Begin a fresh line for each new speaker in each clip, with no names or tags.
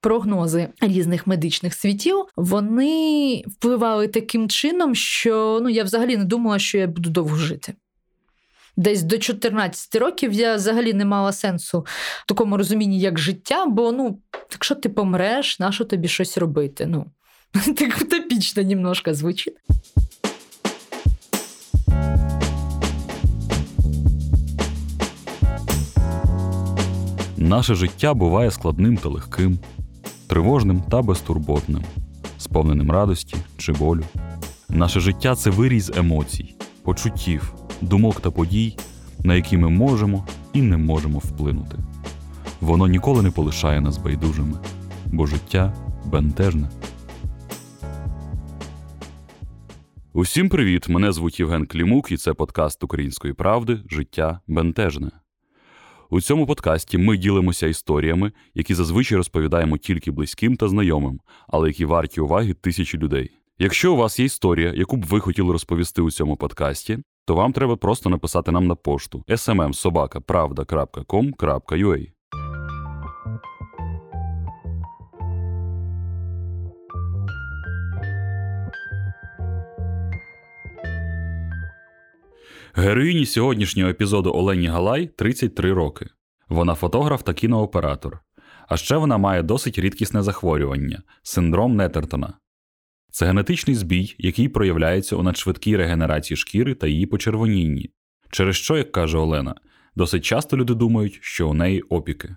прогнози різних медичних світів вони впливали таким чином, що ну я взагалі не думала, що я буду довго жити. Десь до 14 років я взагалі не мала сенсу в такому розумінні, як життя, бо ну, якщо ти помреш, нащо тобі щось робити? Ну, так утопічно немножко звучить.
Наше життя буває складним та легким, тривожним та безтурботним, сповненим радості чи болю. Наше життя це виріз емоцій, почуттів, думок та подій, на які ми можемо і не можемо вплинути. Воно ніколи не полишає нас байдужими, бо життя бентежне. Усім привіт! Мене звуть Євген Клімук, і це подкаст Української правди Життя бентежне. У цьому подкасті ми ділимося історіями, які зазвичай розповідаємо тільки близьким та знайомим, але які варті уваги тисячі людей. Якщо у вас є історія, яку б ви хотіли розповісти у цьому подкасті, то вам треба просто написати нам на пошту smmsobaka.pravda.com.ua Героїні сьогоднішнього епізоду Олені Галай 33 роки. Вона фотограф та кінооператор. А ще вона має досить рідкісне захворювання синдром Нетертона. Це генетичний збій, який проявляється у надшвидкій регенерації шкіри та її почервонінні, через що, як каже Олена, досить часто люди думають, що у неї опіки.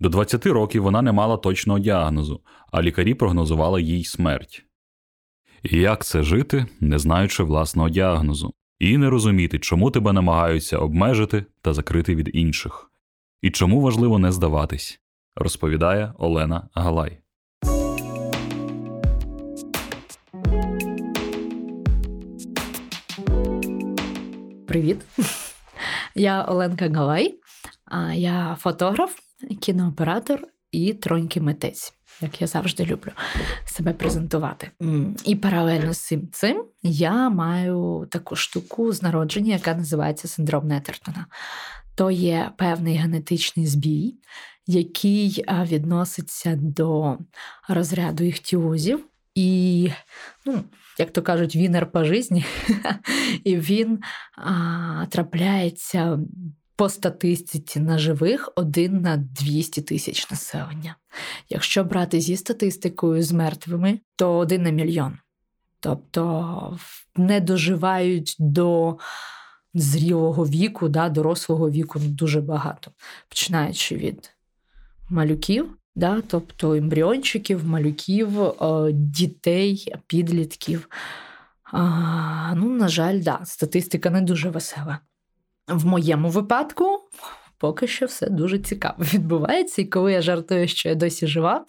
До 20 років вона не мала точного діагнозу, а лікарі прогнозували їй смерть. І як це жити, не знаючи власного діагнозу, і не розуміти, чому тебе намагаються обмежити та закрити від інших, і чому важливо не здаватись, розповідає Олена Галай.
Привіт, я Оленка Галай, я фотограф, кінооператор і тронький митець, як я завжди люблю себе презентувати. І паралельно з цим цим я маю таку штуку з народження, яка називається синдром Нетертона. То є певний генетичний збій, який відноситься до розряду іхтіозів. І, ну, як то кажуть, вінер по житті, і він а, трапляється по статистиці на живих один на 200 тисяч населення. Якщо брати зі статистикою з мертвими, то один на мільйон. Тобто не доживають до зрілого віку, да, дорослого віку ну, дуже багато, починаючи від малюків, да, тобто ембріончиків, малюків, дітей, підлітків. А, Ну, на жаль, да, статистика не дуже весела. В моєму випадку поки що все дуже цікаво відбувається. І коли я жартую, що я досі жива,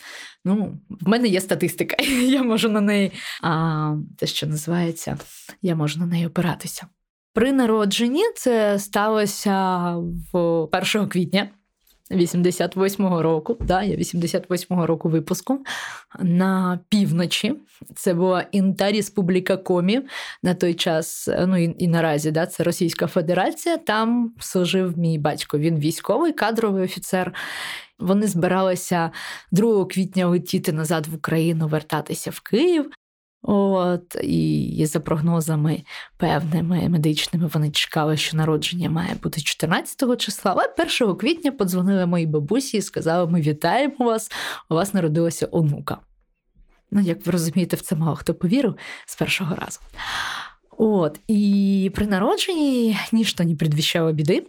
ну, в мене є статистика. Я можу на неї, а, те, що називається, я можу на неї опиратися. При народженні це сталося в 1 квітня. 88-го року, да, я 88-го року випуску на півночі. Це була Інта Республіка Комі на той час, ну і, і наразі да, це Російська Федерація. Там служив мій батько. Він військовий, кадровий офіцер. Вони збиралися 2 квітня летіти назад в Україну, вертатися в Київ. От, І за прогнозами певними медичними вони чекали, що народження має бути 14 числа. Але 1 квітня подзвонили моїй бабусі і сказали: Ми вітаємо вас, у вас народилася онука. Ну, як ви розумієте, в це мало хто повірив з першого разу. От, І при народженні ніщо не предвіщало біди.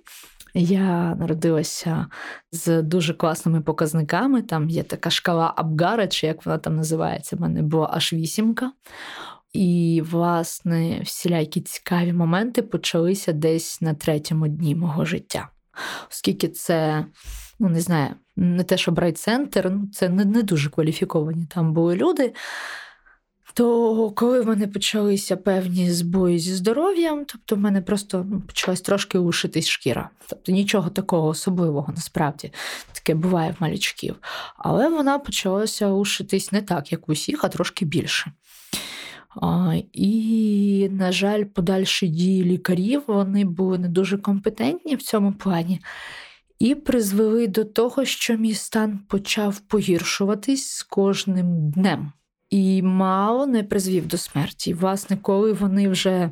Я народилася з дуже класними показниками. Там є така шкала Абгара, чи як вона там називається, в мене була аж вісімка. І, власне, всілякі цікаві моменти почалися десь на третьому дні мого життя. Оскільки це, ну не знаю, не те, що брайт-центр, ну це не, не дуже кваліфіковані там були люди. То коли в мене почалися певні збої зі здоров'ям, тобто в мене просто ну, почалась трошки сушитись шкіра. Тобто нічого такого особливого насправді таке буває в малючків. Але вона почалася сушитись не так, як у всіх, а трошки більше. А, І, на жаль, подальші дії лікарів вони були не дуже компетентні в цьому плані. і призвели до того, що мій стан почав погіршуватись з кожним днем. І мало не призвів до смерті. Власне, коли вони вже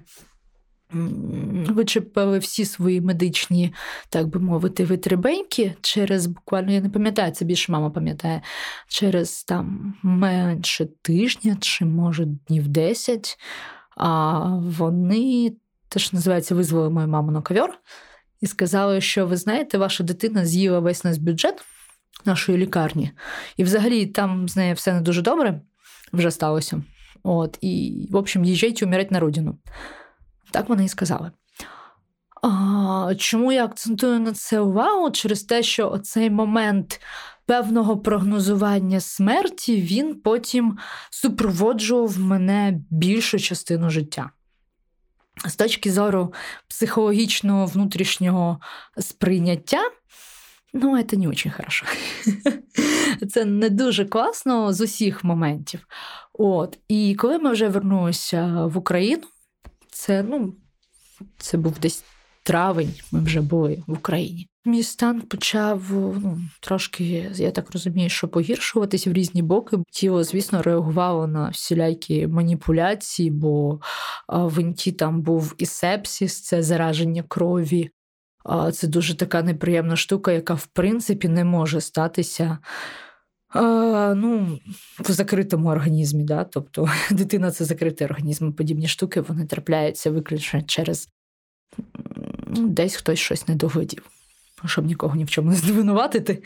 вичепили всі свої медичні, так би мовити, витребеньки через буквально, я не пам'ятаю, це більше мама пам'ятає, через там менше тижня чи, може, днів 10, а вони теж називається визвали мою маму на ковер і сказали, що ви знаєте, ваша дитина з'їла весь наш бюджет нашої лікарні, і взагалі там з нею все не дуже добре вже сталося. От, І, в общем, їжджайте умирать на родину. Так вони і сказали. А, Чому я акцентую на це увагу? Через те, що оцей момент певного прогнозування смерті він потім супроводжував мене більшу частину життя. З точки зору психологічного внутрішнього сприйняття, ну, це не дуже хорошо. Це не дуже класно з усіх моментів. От. І коли ми вже вернулися в Україну, це ну, це був десь травень, ми вже були в Україні. Мій стан почав ну, трошки, я так розумію, що погіршуватись в різні боки. Тіло, звісно, реагувало на всілякі маніпуляції, бо в інті там був і сепсіс, це зараження крові. Це дуже така неприємна штука, яка в принципі не може статися ну, в закритому організмі. Да? Тобто дитина це закритий організм, подібні штуки вони трапляються виключно через десь хтось щось не доглядів, щоб нікого ні в чому не звинуватити.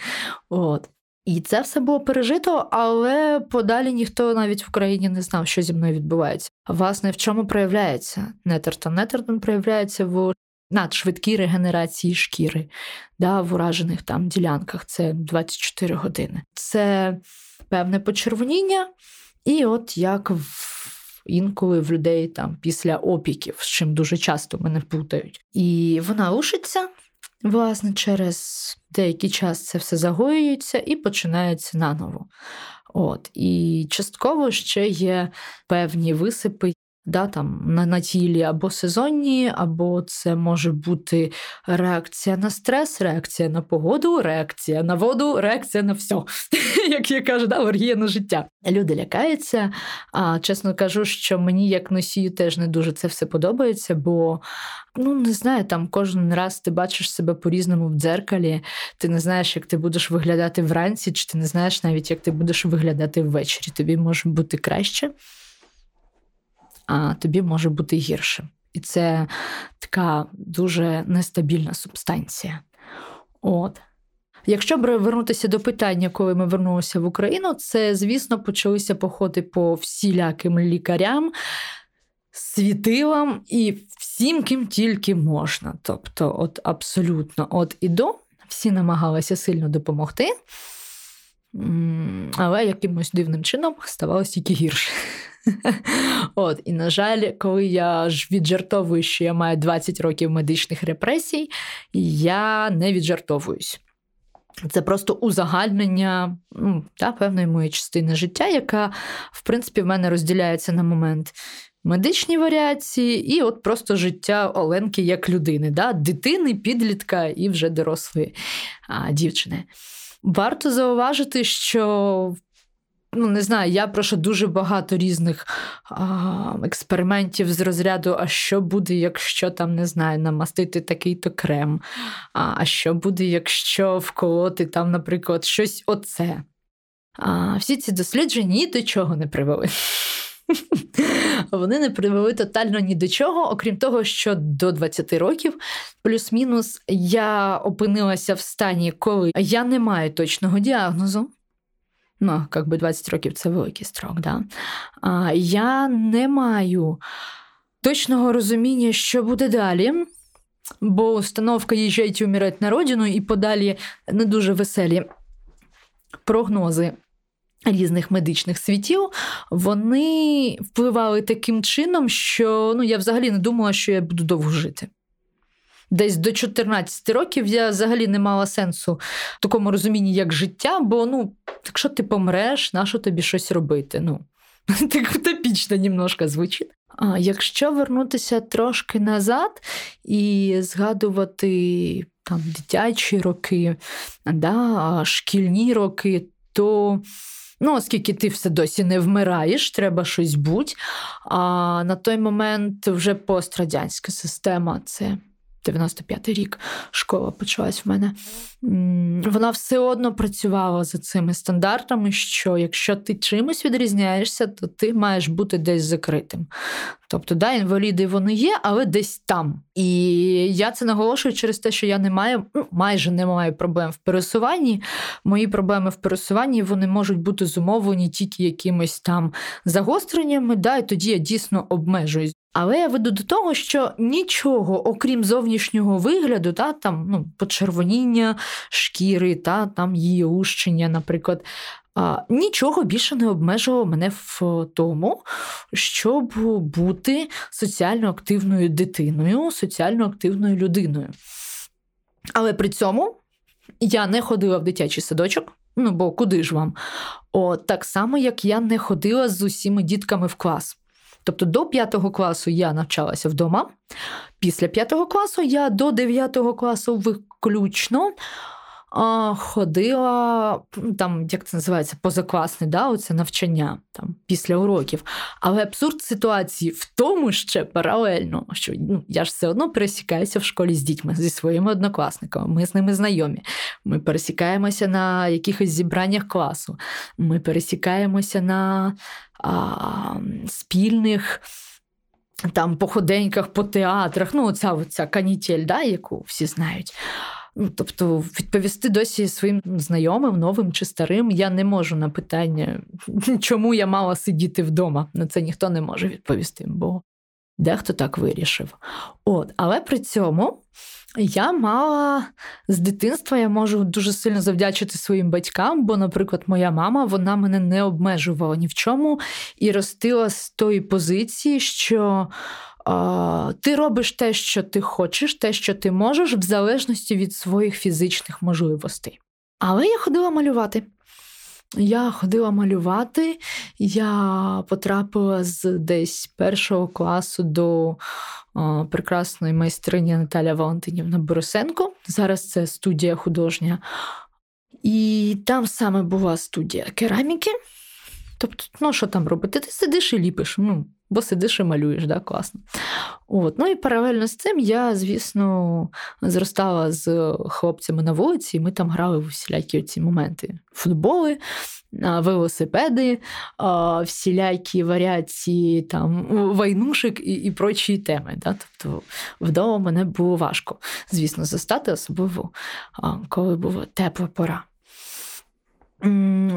От. І це все було пережито, але подалі ніхто навіть в Україні не знав, що зі мною відбувається. Власне, в чому проявляється Нетертон? Нетертон проявляється в надшвидкій регенерації шкіри да, в уражених там ділянках. Це 24 години. Це певне почервоніння, і от як в. Інколи в людей там після опіків, з чим дуже часто мене плутають. І вона рушиться, власне, через деякий час це все загоюється і починається наново. От. І частково ще є певні висипи да, там, на, на тілі або сезонні, або це може бути реакція на стрес, реакція на погоду, реакція на воду, реакція на все, як я кажу, да, алергія на життя. Люди лякаються. А чесно кажу, що мені, як носію, теж не дуже це все подобається, бо ну не знаю, там кожен раз ти бачиш себе по-різному в дзеркалі, ти не знаєш, як ти будеш виглядати вранці, чи ти не знаєш навіть, як ти будеш виглядати ввечері. Тобі може бути краще а тобі може бути гірше. І це така дуже нестабільна субстанція. От. Якщо б вернутися до питання, коли ми вернулися в Україну, це, звісно, почалися походи по всіляким лікарям, світилам і всім, ким тільки можна. Тобто, от абсолютно от і до, всі намагалися сильно допомогти, але якимось дивним чином ставалося тільки гірше. От, І, на жаль, коли я ж віджартовую, що я маю 20 років медичних репресій, я не віджартовуюсь. Це просто узагальнення ну, та, певної моєї частини життя, яка, в принципі, в мене розділяється на момент медичні варіації, і от просто життя Оленки як людини, да? дитини, підлітка і вже дорослої а, дівчини. Варто зауважити, що ну не знаю, я прошу дуже багато різних а, експериментів з розряду, а що буде, якщо там не знаю, намастити такий-то крем, а, а що буде, якщо вколоти там, наприклад, щось оце. А, Всі ці дослідження ні до чого не привели. Вони не привели тотально ні до чого, окрім того, що до 20 років, плюс-мінус, я опинилася в стані, коли я не маю точного діагнозу ну, як би 20 років це великий строк, да? а, я не маю точного розуміння, що буде далі. Бо установка їжджайте умирати на родину і подалі не дуже веселі прогнози різних медичних світів, вони впливали таким чином, що ну, я взагалі не думала, що я буду довго жити десь до 14 років я взагалі не мала сенсу в такому розумінні, як життя, бо ну, якщо ти помреш, нащо тобі щось робити? Ну, так утопічно немножко звучить. А якщо вернутися трошки назад і згадувати там дитячі роки, да, шкільні роки, то. Ну, оскільки ти все досі не вмираєш, треба щось бути. А на той момент вже пострадянська система це 95-й рік школа почалась в мене. Вона все одно працювала за цими стандартами, що якщо ти чимось відрізняєшся, то ти маєш бути десь закритим. Тобто, да, інваліди вони є, але десь там. І я це наголошую через те, що я не маю, ну, майже не маю проблем в пересуванні. Мої проблеми в пересуванні вони можуть бути зумовлені тільки якимись там загостреннями, да, і тоді я дійсно обмежуюсь. Але я веду до того, що нічого, окрім зовнішнього вигляду, та там ну, почервоніння шкіри, та там її ущення, наприклад, нічого більше не обмежувало мене в тому, щоб бути соціально активною дитиною, соціально активною людиною. Але при цьому я не ходила в дитячий садочок. Ну, бо куди ж вам? О, Так само, як я не ходила з усіма дітками в клас. Тобто до 5 класу я навчалася вдома. Після 5 класу я до 9 класу виключно ходила, там, як це називається, позакласне, да, оце навчання там, після уроків. Але абсурд ситуації в тому ще паралельно, що ну, я ж все одно пересікаюся в школі з дітьми, зі своїми однокласниками. Ми з ними знайомі. Ми пересікаємося на якихось зібраннях класу. Ми пересікаємося на а, спільних. Там походеньках по театрах, ну, оця, оця канітель, да, яку всі знають. Ну, тобто, відповісти досі своїм знайомим, новим чи старим, я не можу на питання, чому я мала сидіти вдома. На це ніхто не може відповісти, бо дехто так вирішив. От, Але при цьому я мала з дитинства, я можу дуже сильно завдячити своїм батькам, бо, наприклад, моя мама вона мене не обмежувала ні в чому і ростила з тої позиції, що ти робиш те, що ти хочеш, те, що ти можеш, в залежності від своїх фізичних можливостей. Але я ходила малювати. Я ходила малювати, я потрапила з десь першого класу до о, прекрасної майстрині Наталя Валентинівна Борисенко. Зараз це студія художня. І там саме була студія кераміки. Тобто, ну що там робити? Ти сидиш і ліпиш. Ну, бо сидиш і малюєш, да, класно. От. Ну і паралельно з цим я, звісно, зростала з хлопцями на вулиці, і ми там грали в всілякі ці моменти: футболи, велосипеди, всілякі варіації там, войнушек і і прочі теми. Да? Тобто вдома мене було важко, звісно, застати, особливо коли була тепла пора.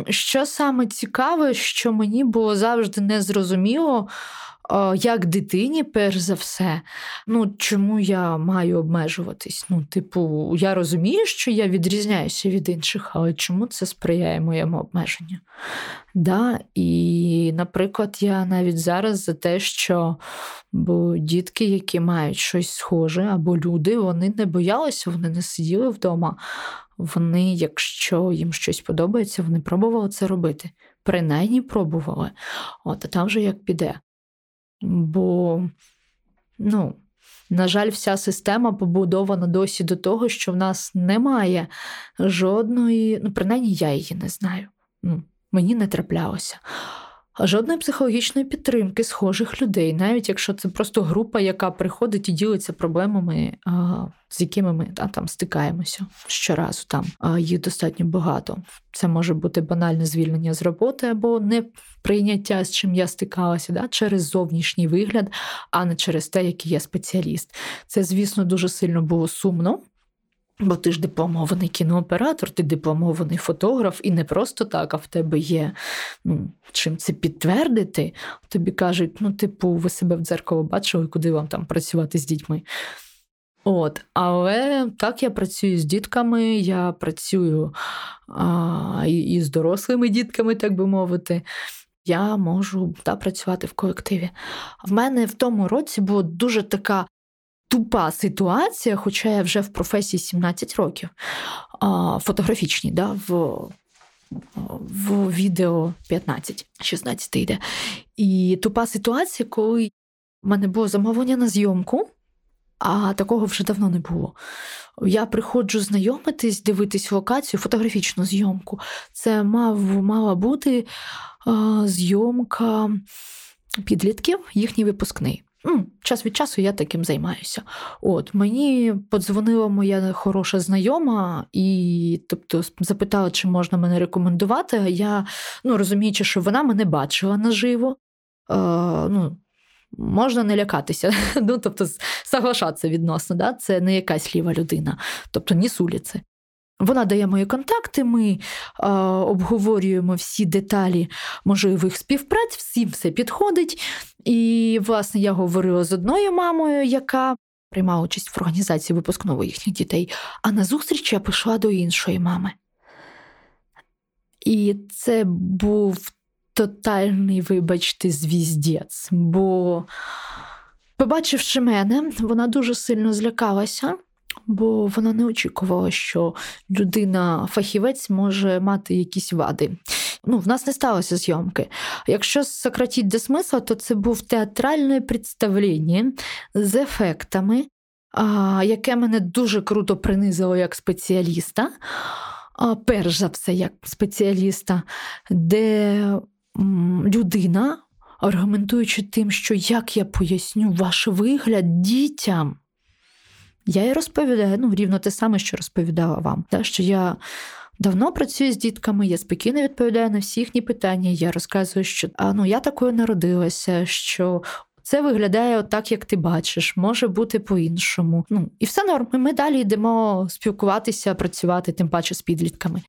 Що саме цікаве, що мені було завжди незрозуміло, як дитині, перш за все, ну чому я маю обмежуватись? Ну, типу, я розумію, що я відрізняюся від інших, але чому це сприяє моєму обмеженню? Да? І, наприклад, я навіть зараз за те, що бо дітки, які мають щось схоже, або люди, вони не боялися, вони не сиділи вдома. Вони, якщо їм щось подобається, вони пробували це робити. Принаймні пробували. От, а там вже як піде. Бо, ну, на жаль, вся система побудована досі до того, що в нас немає жодної, ну, принаймні, я її не знаю. Ну, Мені не траплялося жодної психологічної підтримки схожих людей, навіть якщо це просто група, яка приходить і ділиться проблемами, з якими ми та, там стикаємося щоразу. Там їх достатньо багато. Це може бути банальне звільнення з роботи або не прийняття, з чим я стикалася, да, через зовнішній вигляд, а не через те, який я спеціаліст. Це, звісно, дуже сильно було сумно. Бо ти ж дипломований кінооператор, ти дипломований фотограф, і не просто так, а в тебе є ну, чим це підтвердити. Тобі кажуть, ну, типу, ви себе в дзеркало бачили, куди вам там працювати з дітьми. От, Але так я працюю з дітками, я працюю а, і, і з дорослими дітками, так би мовити. Я можу та, працювати в колективі. В мене в тому році була дуже така тупа ситуація, хоча я вже в професії 17 років, фотографічній, да, в в відео 15, 16 йде. І тупа ситуація, коли в мене було замовлення на зйомку. А такого вже давно не було. Я приходжу знайомитись, дивитись локацію, фотографічну зйомку. Це мав, мала бути а, зйомка підлітків, їхній випускний. Ну, Час від часу я таким займаюся. От Мені подзвонила моя хороша знайома і тобто, запитала, чи можна мене рекомендувати. Я, ну, розуміючи, що вона мене бачила наживо. Е, ну, Можна не лякатися, ну, тобто соглашатися відносно, да? це не якась ліва людина, тобто ні з улиці. Вона дає мої контакти, ми е, обговорюємо всі деталі можливих співпраць, всім все підходить. І, власне, я говорила з одною мамою, яка приймала участь в організації випускного їхніх дітей, а на зустріч я пішла до іншої мами. І це був тотальний, вибачте, звіздець. Бо, побачивши мене, вона дуже сильно злякалася бо вона не очікувала, що людина-фахівець може мати якісь вади. Ну, В нас не сталося зйомки. Якщо сократити до смисла, то це був театральне представлення з ефектами, яке мене дуже круто принизило як спеціаліста. Перш за все, як спеціаліста, де людина, аргументуючи тим, що як я поясню ваш вигляд дітям, я їй розповідаю ну, рівно те саме, що розповідала вам. Так, що я давно працюю з дітками, я спокійно відповідаю на всі їхні питання. Я розказую, що а, ну, я такою народилася, що. Це виглядає так, як ти бачиш, може бути по-іншому. Ну і все норм. Ми далі йдемо спілкуватися, працювати, тим паче з підлітками.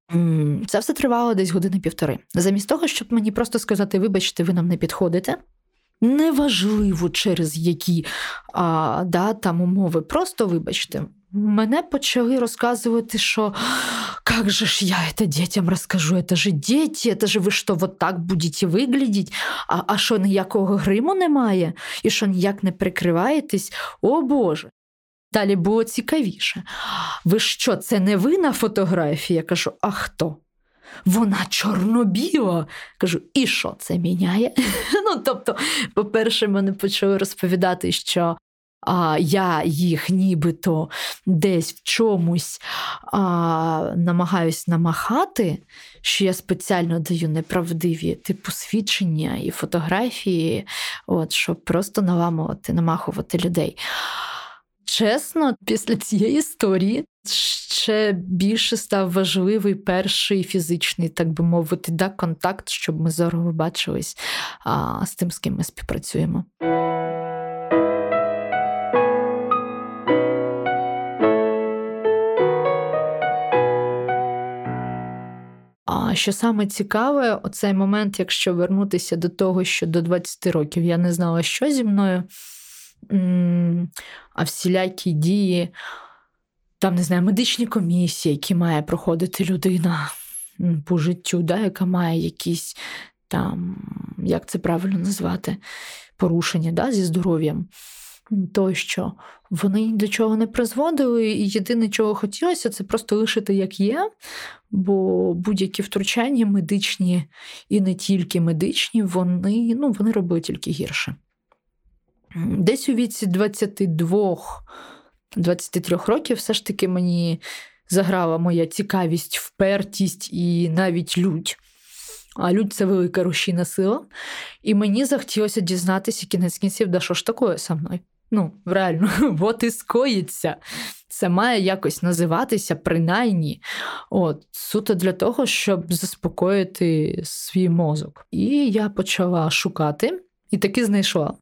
Це все тривало десь години півтори. Замість того, щоб мені просто сказати, вибачте, ви нам не підходите неважливо через які а, да, там умови. Просто вибачте. Мене почали розказувати, що как же ж я это детям розкажу, это же дети, это же ви що, вот так будете виглядіти, а а що ніякого гриму немає, і що ніяк не прикриваєтесь, о Боже. Далі було цікавіше. Ви що, це не ви на фотографії? Я кажу, а хто? Вона чорно-біла. Кажу, і що це міняє? Ну, тобто, по-перше, мене почали розповідати, що а, я їх нібито десь в чомусь а, намагаюсь намахати, що я спеціально даю неправдиві типу свідчення і фотографії, от, щоб просто наламувати, намахувати людей. Чесно, після цієї історії ще більше став важливий перший фізичний, так би мовити, да, контакт, щоб ми зоро бачились а, з тим, з ким ми співпрацюємо. Що саме цікаве, оцей момент, якщо вернутися до того, що до 20 років я не знала, що зі мною, а всілякі дії там не знаю, медичні комісії, які має проходити людина по життю, да, яка має якісь там, як це правильно назвати, порушення да, зі здоров'ям. Тощо вони до чого не призводили, і єдине, чого хотілося, це просто лишити як є, бо будь-які втручання медичні і не тільки медичні, вони ну, вони робили тільки гірше. Десь у віці 22 23 років все ж таки мені заграла моя цікавість, впертість і навіть лють. А лють це велика рушійна сила. І мені захотілося дізнатися кінець кінців, да що ж такое со мною? Ну, реально, от і скоїться. Це має якось називатися, принаймні, от, суто для того, щоб заспокоїти свій мозок. І я почала шукати і таки знайшла.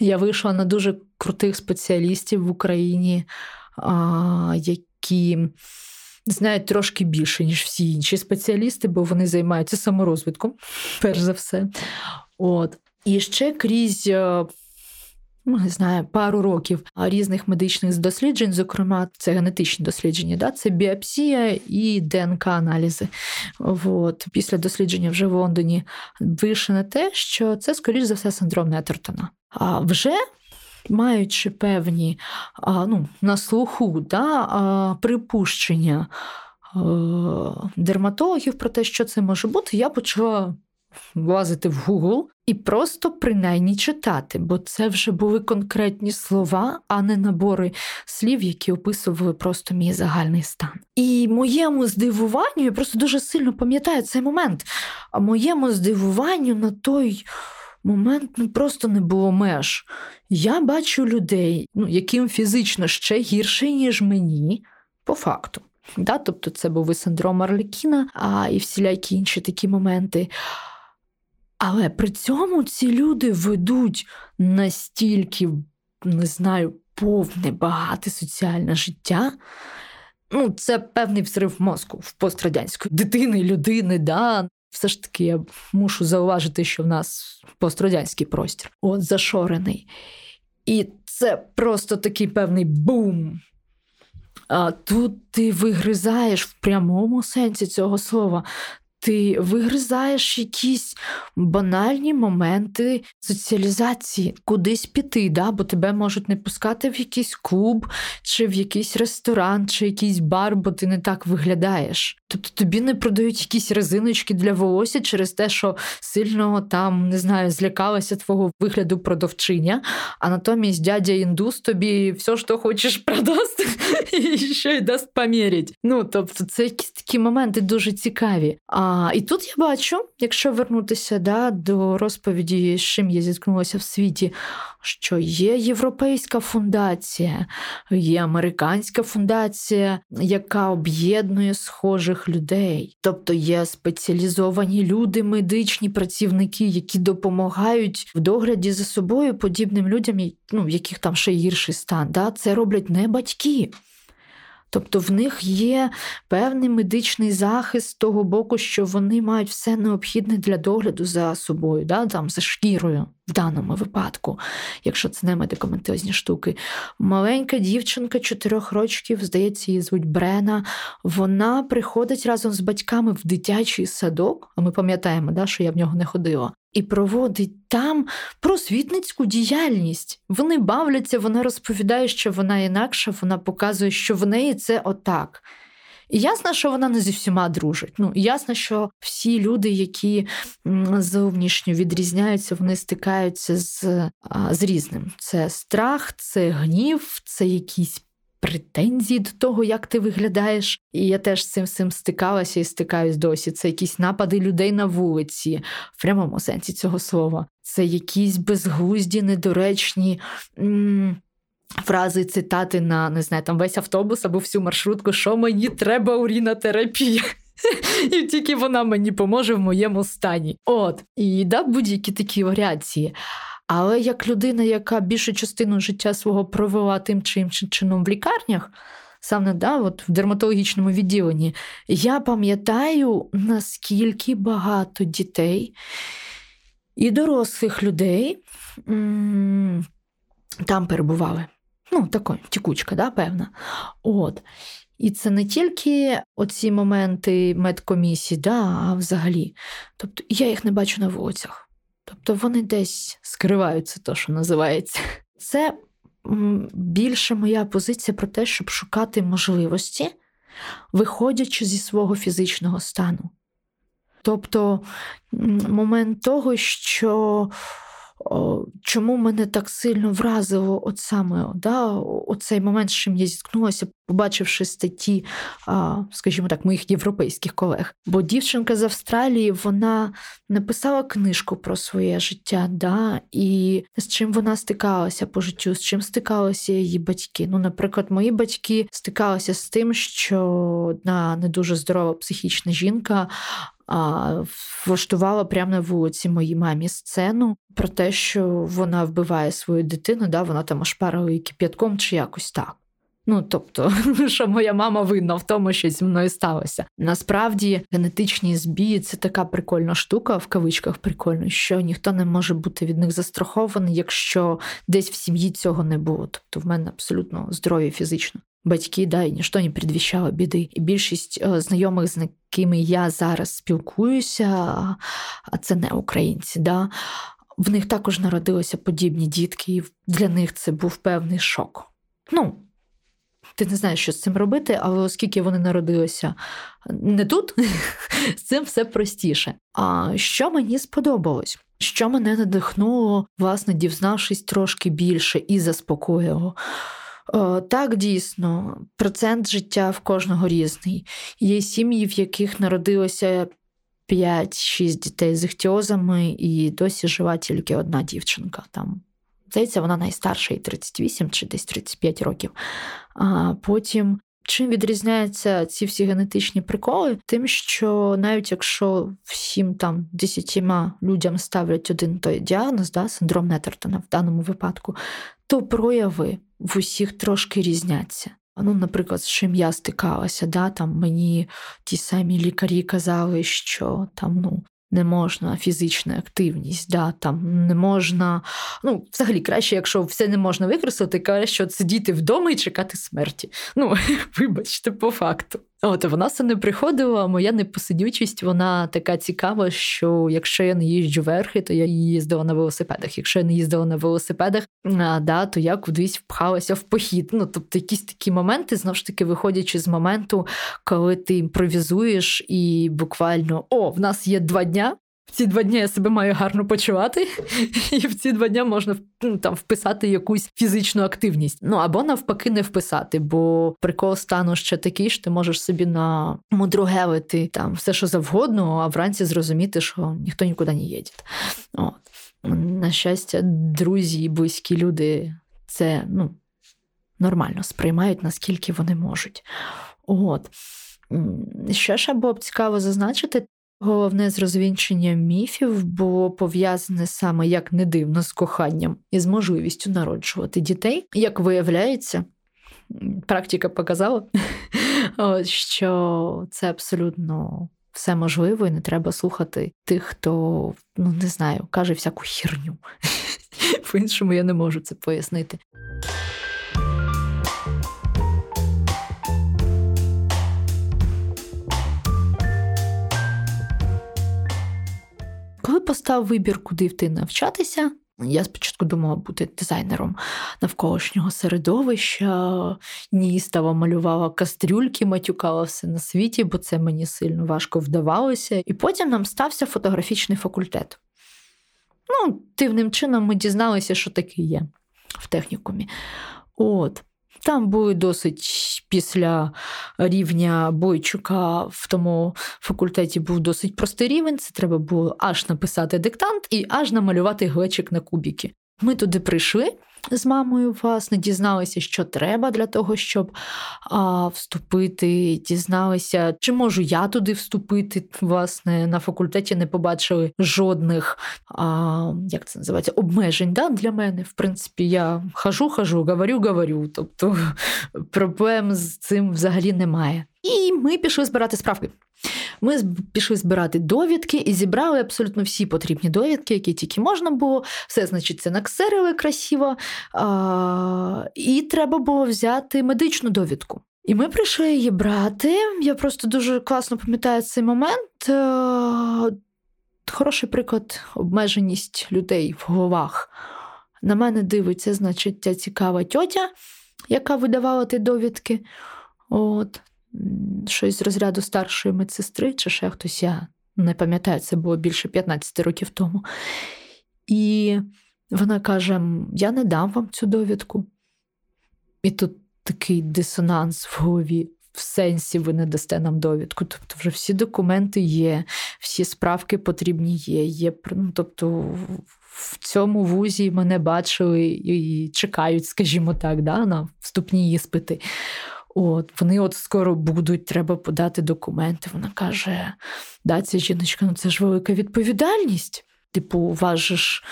Я вийшла на дуже крутих спеціалістів в Україні, які знають трошки більше, ніж всі інші спеціалісти, бо вони займаються саморозвитком, перш за все. От. І ще крізь. Е, ну, не знаю, пару років різних медичних досліджень, зокрема, це генетичні дослідження, да? це біопсія і ДНК-аналізи. От. Після дослідження вже в Лондоні вийшло на те, що це, скоріш за все, синдром Нетертона. А вже маючи певні ну, на слуху да, припущення дерматологів про те, що це може бути, я почала влазити в Google і просто принаймні читати, бо це вже були конкретні слова, а не набори слів, які описували просто мій загальний стан. І моєму здивуванню, я просто дуже сильно пам'ятаю цей момент. А моєму здивуванню на той. Момент ну просто не було меж. Я бачу людей, ну, яким фізично ще гірше, ніж мені, по факту. Да? Тобто це був і синдром Арлекіна, а і всілякі інші такі моменти. Але при цьому ці люди ведуть настільки, не знаю, повне, багате соціальне життя. Ну, Це певний взрив мозку в пострадянської дитини, людини. да. Все ж таки, я мушу зауважити, що в нас пострадянський простір, от зашорений. І це просто такий певний бум. А Тут ти вигризаєш в прямому сенсі цього слова ти вигризаєш якісь банальні моменти соціалізації, кудись піти, да? бо тебе можуть не пускати в якийсь клуб, чи в якийсь ресторан, чи якийсь бар, бо ти не так виглядаєш. Тобто тобі не продають якісь резиночки для волосся через те, що сильно там не знаю, злякалася твого вигляду продавчиня, а натомість дядя індус тобі все, що хочеш, продасть і ще й дасть помірять. Ну тобто, це якісь такі моменти дуже цікаві. А, І тут я бачу, якщо вернутися да, до розповіді, з чим я зіткнулася в світі, що є європейська фундація, є американська фундація, яка об'єднує схожих людей. Тобто є спеціалізовані люди, медичні працівники, які допомагають в догляді за собою подібним людям, ну, в яких там ще гірший стан. Да? Це роблять не батьки. Тобто в них є певний медичний захист з того боку, що вони мають все необхідне для догляду за собою, да, там, за шкірою в даному випадку, якщо це не медикаментозні штуки. Маленька дівчинка чотирьох років, здається, її звуть Брена. Вона приходить разом з батьками в дитячий садок, а ми пам'ятаємо, да, що я в нього не ходила. І проводить там просвітницьку діяльність. Вони бавляться, вона розповідає, що вона інакша, вона показує, що в неї це отак. І ясно, що вона не зі всіма дружить. Ну, ясно, що всі люди, які зовнішньо відрізняються, вони стикаються з, з різним. Це страх, це гнів, це якісь. Претензії до того, як ти виглядаєш. І я теж з цим всім стикалася і стикаюсь досі. Це якісь напади людей на вулиці, в прямому сенсі цього слова. Це якісь безглузді, недоречні м- фрази, цитати на не знаю, там весь автобус або всю маршрутку, що мені треба урінотерапія. І тільки вона мені поможе в моєму стані. От, і да, будь-які такі варіації. Але як людина, яка більшу частину життя свого провела тим чи іншим чином в лікарнях, саме да, от в дерматологічному відділенні, я пам'ятаю, наскільки багато дітей і дорослих людей там перебували. Ну, така тікучка, да, певна. От. І це не тільки оці моменти медкомісії, да, а взагалі. Тобто я їх не бачу на вулицях. Тобто вони десь скриваються, то, що називається. Це більше моя позиція про те, щоб шукати можливості, виходячи зі свого фізичного стану. Тобто момент того, що Чому мене так сильно вразило от саме да, оцей момент, з чим я зіткнулася, побачивши статті, скажімо так, моїх європейських колег? Бо дівчинка з Австралії вона написала книжку про своє життя, да, і з чим вона стикалася по життю, з чим стикалися її батьки. Ну, наприклад, мої батьки стикалися з тим, що одна не дуже здорова психічна жінка а, влаштувала прямо на вулиці моїй мамі сцену про те, що вона вбиває свою дитину, да, вона там ошпарила її кип'ятком чи якось так. Ну, тобто, що моя мама винна в тому, що зі мною сталося. Насправді, генетичні збії це така прикольна штука, в кавичках прикольно, що ніхто не може бути від них застрахований, якщо десь в сім'ї цього не було. Тобто в мене абсолютно здоров'я фізично батьки, да, і ніщо не предвіщало біди. І більшість е, знайомих, з якими я зараз спілкуюся, а це не українці, да, в них також народилися подібні дітки, і для них це був певний шок. Ну, Ти не знаєш, що з цим робити, але оскільки вони народилися не тут, з цим все простіше. А що мені сподобалось? Що мене надихнуло, власне, дізнавшись трошки більше і заспокоїло. Е, так, дійсно, процент життя в кожного різний. Є сім'ї, в яких народилося 5-6 дітей з іхтіозами, і досі жива тільки одна дівчинка. Там, Здається, вона найстарша, і 38 чи десь 35 років. А потім. Чим відрізняються ці всі генетичні приколи? Тим, що навіть якщо всім там десятьма людям ставлять один той діагноз, да, синдром Нетертона в даному випадку, то прояви в усіх трошки різняться. Ну, наприклад, з чим я стикалася, да, там мені ті самі лікарі казали, що там ну, не можна фізична активність, да, там не можна. Ну, взагалі, краще, якщо все не можна використати, краще сидіти вдома і чекати смерті. Ну, вибачте, по факту. От вона все не приходила, моя непосидючість, вона така цікава, що якщо я не їжджу верхи, то я їздила на велосипедах. Якщо я не їздила на велосипедах, а, да, то я кудись впхалася в похід. Ну, тобто, якісь такі моменти, знову ж таки, виходячи з моменту, коли ти імпровізуєш і буквально о, в нас є два дня. В ці два дні я себе маю гарно почувати, і в ці два дні можна ну, там вписати якусь фізичну активність. Ну або навпаки, не вписати, бо прикол стану ще такий, що ти можеш собі на мудругевити там все, що завгодно, а вранці зрозуміти, що ніхто нікуди не їде. На щастя, друзі і близькі люди це ну, нормально сприймають, наскільки вони можуть. От. Що ще було б цікаво зазначити, Головне з розвінчення міфів було пов'язане саме як не дивно з коханням і з можливістю народжувати дітей. Як виявляється, практика показала, що це абсолютно все можливо, і не треба слухати тих, хто ну не знаю, каже всяку херню. По іншому я не можу це пояснити. Постав вибір, куди йти навчатися, я спочатку думала бути дизайнером навколишнього середовища, ністава малювала кастрюльки, матюкала все на світі, бо це мені сильно важко вдавалося. І потім нам стався фотографічний факультет. Ну, дивним чином ми дізналися, що таке є в технікумі. От. Там були досить після рівня Бойчука в тому факультеті був досить простий рівень. Це треба було аж написати диктант і аж намалювати глечик на кубіки. Ми туди прийшли з мамою, власне, дізналися, що треба для того, щоб а, вступити. Дізналися, чи можу я туди вступити. Власне, на факультеті не побачили жодних, а, як це називається, обмежень да, для мене. В принципі, я хожу, хожу, говорю, говорю. Тобто проблем з цим взагалі немає. І ми пішли збирати справки. Ми пішли збирати довідки і зібрали абсолютно всі потрібні довідки, які тільки можна було. Все, значить, це наксерили красиво. І треба було взяти медичну довідку. І ми прийшли її брати. Я просто дуже класно пам'ятаю цей момент. Е, хороший приклад обмеженість людей в головах. На мене дивиться, значить, ця цікава тьотя, яка видавала ті довідки. От щось з розряду старшої медсестри, чи ще хтось, я не пам'ятаю, це було більше 15 років тому. І вона каже: Я не дам вам цю довідку. І тут такий дисонанс в голові. В сенсі ви не дасте нам довідку. Тобто, вже всі документи є, всі справки потрібні є. є ну, Тобто в цьому вузі мене бачили і чекають, скажімо так, да, на вступні іспити. От, Вони от скоро будуть, треба подати документи. Вона каже: да, ця жіночка, ну це ж велика відповідальність. Типу, ж,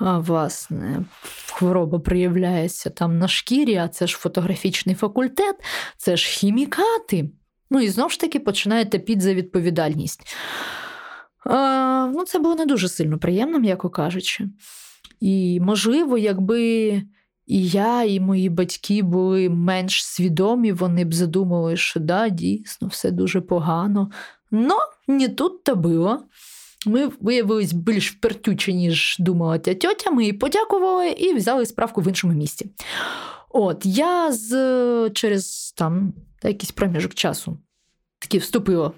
власне, хвороба проявляється там на шкірі, а це ж фотографічний факультет, це ж хімікати. Ну і знову ж таки починаєте під за відповідальність. А, Ну, Це було не дуже сильно приємно, м'яко кажучи. І, можливо, якби і я, і мої батьки були менш свідомі, вони б задумали, що да, дійсно, все дуже погано. Но не тут то було. Ми виявилися більш впертючі, ніж думала ця тьотя. Ми їй подякували і взяли справку в іншому місці. От я з через там якийсь проміжок часу таки вступила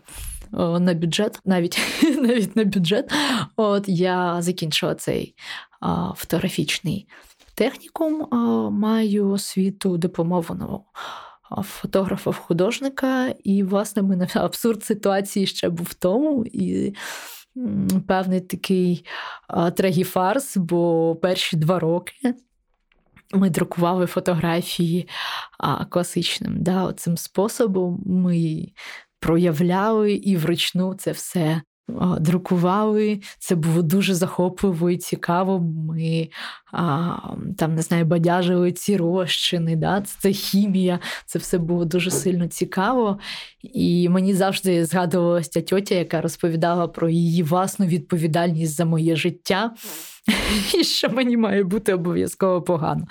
на бюджет, навіть навіть на бюджет. От я закінчила цей а, фотографічний технікум, а, маю освіту дипломованого фотографа-художника, і, власне, мене абсурд ситуації ще був в тому. І певний такий трагіфарс, бо перші два роки. Ми друкували фотографії а, класичним да, цим способом. Ми проявляли і вручну це все друкували. Це було дуже захопливо і цікаво. Ми а, там не знаю, бадяжили ці розчини, да? це хімія, це все було дуже сильно цікаво. І мені завжди згадувалася тьотя, яка розповідала про її власну відповідальність за моє життя. І що мені має бути обов'язково погано.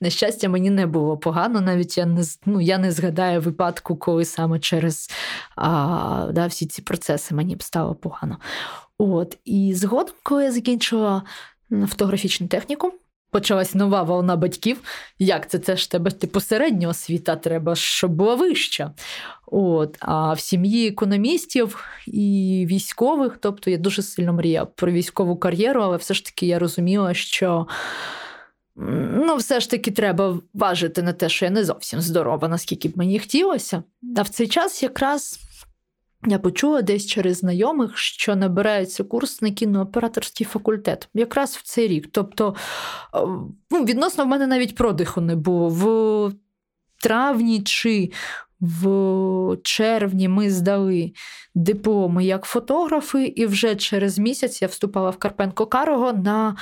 На щастя, мені не було погано, навіть я не ну, я не згадаю випадку, коли саме через а, да, всі ці процеси мені б стало погано. От. І згодом, коли я закінчила фотографічну техніку, почалась нова волна батьків. Як це Це ж тебе типу середня освіта, треба, щоб була вища. От, А в сім'ї економістів і військових, тобто я дуже сильно мріяла про військову кар'єру, але все ж таки я розуміла, що. Ну, все ж таки треба важити на те, що я не зовсім здорова, наскільки б мені хотілося. А в цей час якраз я почула десь через знайомих, що набирається курс на кінооператорський факультет, якраз в цей рік. Тобто, е, ну, відносно в мене навіть продиху не було. В травні чи в червні ми здали дипломи як фотографи, і вже через місяць я вступала в Карпенко Карого на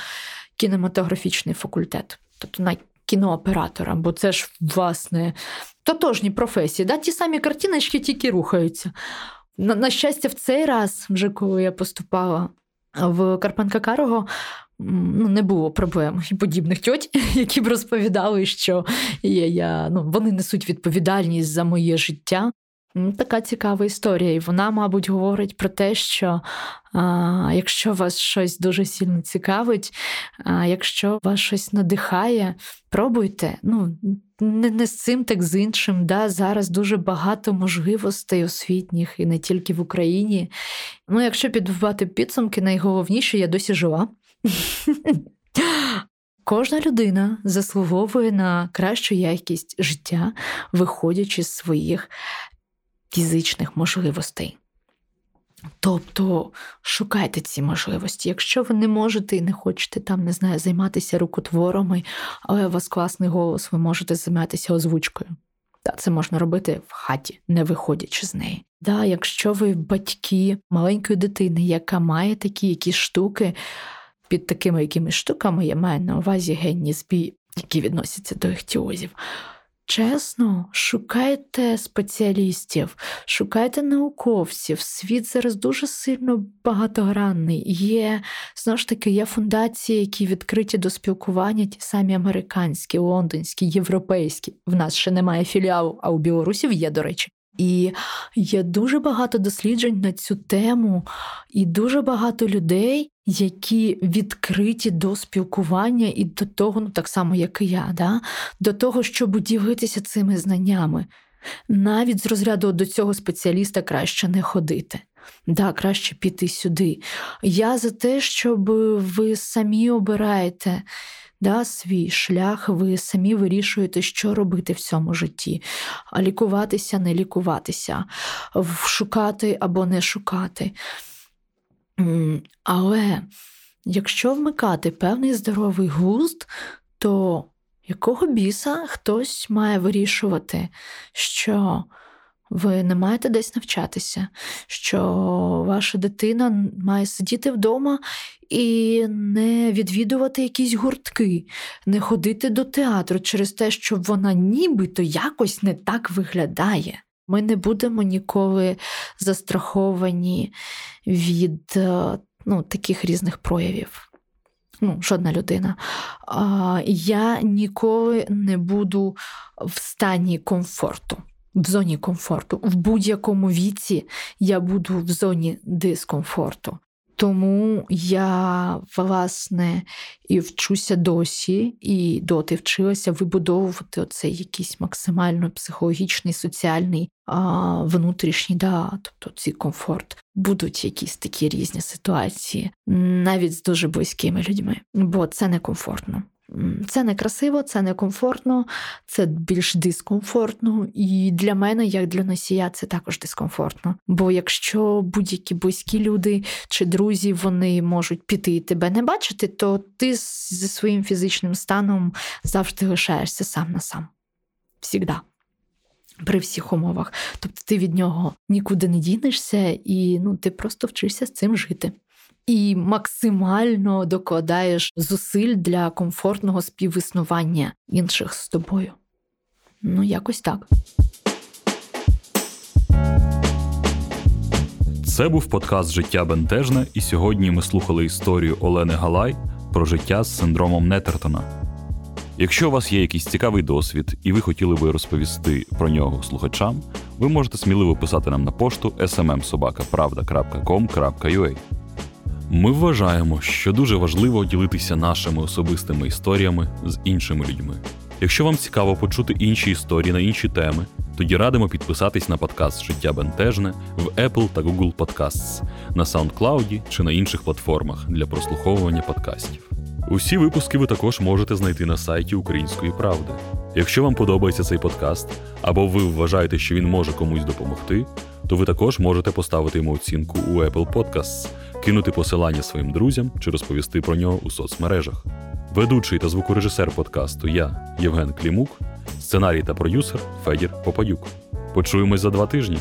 кінематографічний факультет, тобто на кінооператора, бо це ж, власне, тотожні професії. Да? Ті самі картиночки тільки рухаються. На, на щастя, в цей раз, вже коли я поступала в Карпенка Карого, ну, не було проблем і подібних тьоть, які б розповідали, що я, я, ну, вони несуть відповідальність за моє життя. Така цікава історія, і вона, мабуть, говорить про те, що а, якщо вас щось дуже сильно цікавить, а якщо вас щось надихає, пробуйте. Ну, не, не з цим, так з іншим. Да? Зараз дуже багато можливостей освітніх і не тільки в Україні. Ну, якщо підбивати підсумки, найголовніше я досі жива. Кожна людина заслуговує на кращу якість життя, виходячи з своїх фізичних можливостей. Тобто шукайте ці можливості. Якщо ви не можете і не хочете там, не знаю, займатися рукотворами, але у вас класний голос, ви можете займатися озвучкою. Та це можна робити в хаті, не виходячи з неї. Да, Якщо ви батьки маленької дитини, яка має такі якісь штуки, під такими якимись штуками я маю на увазі генні збій, які відносяться до ехтіозів, Чесно, шукайте спеціалістів, шукайте науковців. Світ зараз дуже сильно багатогранний. Є знову ж таки є фундації, які відкриті до спілкування, ті самі американські, лондонські, європейські. В нас ще немає філіалу, а у білорусів є, до речі. І є дуже багато досліджень на цю тему, і дуже багато людей, які відкриті до спілкування і до того, ну так само, як і я, да? до того, щоб ділитися цими знаннями. Навіть з розряду до цього спеціаліста краще не ходити. Да, краще піти сюди. Я за те, щоб ви самі обираєте да, свій шлях, ви самі вирішуєте, що робити в цьому житті, лікуватися, не лікуватися, шукати або не шукати. Але якщо вмикати певний здоровий глузд, то якого біса хтось має вирішувати, що ви не маєте десь навчатися, що ваша дитина має сидіти вдома і не відвідувати якісь гуртки, не ходити до театру через те, що вона нібито якось не так виглядає. Ми не будемо ніколи застраховані від е, ну, таких різних проявів. Ну, Жодна людина. А, Я ніколи не буду в стані комфорту в зоні комфорту. В будь-якому віці я буду в зоні дискомфорту. Тому я власне і вчуся досі, і доти вчилася вибудовувати оцей якийсь максимально психологічний, соціальний, а, внутрішній, да, тобто цей комфорт. Будуть якісь такі різні ситуації, навіть з дуже близькими людьми, бо це некомфортно. Це не красиво, це не комфортно, це більш дискомфортно. І для мене, як для носія, це також дискомфортно. Бо якщо будь-які близькі люди чи друзі вони можуть піти і тебе не бачити, то ти зі своїм фізичним станом завжди лишаєшся сам на сам. Всігда. При всіх умовах. Тобто ти від нього нікуди не дінешся, і ну, ти просто вчишся з цим жити і максимально докладаєш зусиль для комфортного співіснування інших з тобою. Ну, якось так.
Це був подкаст Життя Бентежне, і сьогодні ми слухали історію Олени Галай про життя з синдромом Нетертона. Якщо у вас є якийсь цікавий досвід і ви хотіли би розповісти про нього слухачам, ви можете сміливо писати нам на пошту smmsobakapravda.com.ua ми вважаємо, що дуже важливо ділитися нашими особистими історіями з іншими людьми. Якщо вам цікаво почути інші історії на інші теми, тоді радимо підписатись на подкаст Життя Бентежне в Apple та Google Podcasts, на SoundCloud чи на інших платформах для прослуховування подкастів. Усі випуски ви також можете знайти на сайті Української правди. Якщо вам подобається цей подкаст, або ви вважаєте, що він може комусь допомогти, то ви також можете поставити йому оцінку у Apple Podcasts кинути посилання своїм друзям чи розповісти про нього у соцмережах. Ведучий та звукорежисер подкасту я, Євген Клімук, сценарій та продюсер Федір Попадюк. Почуємось за два тижні.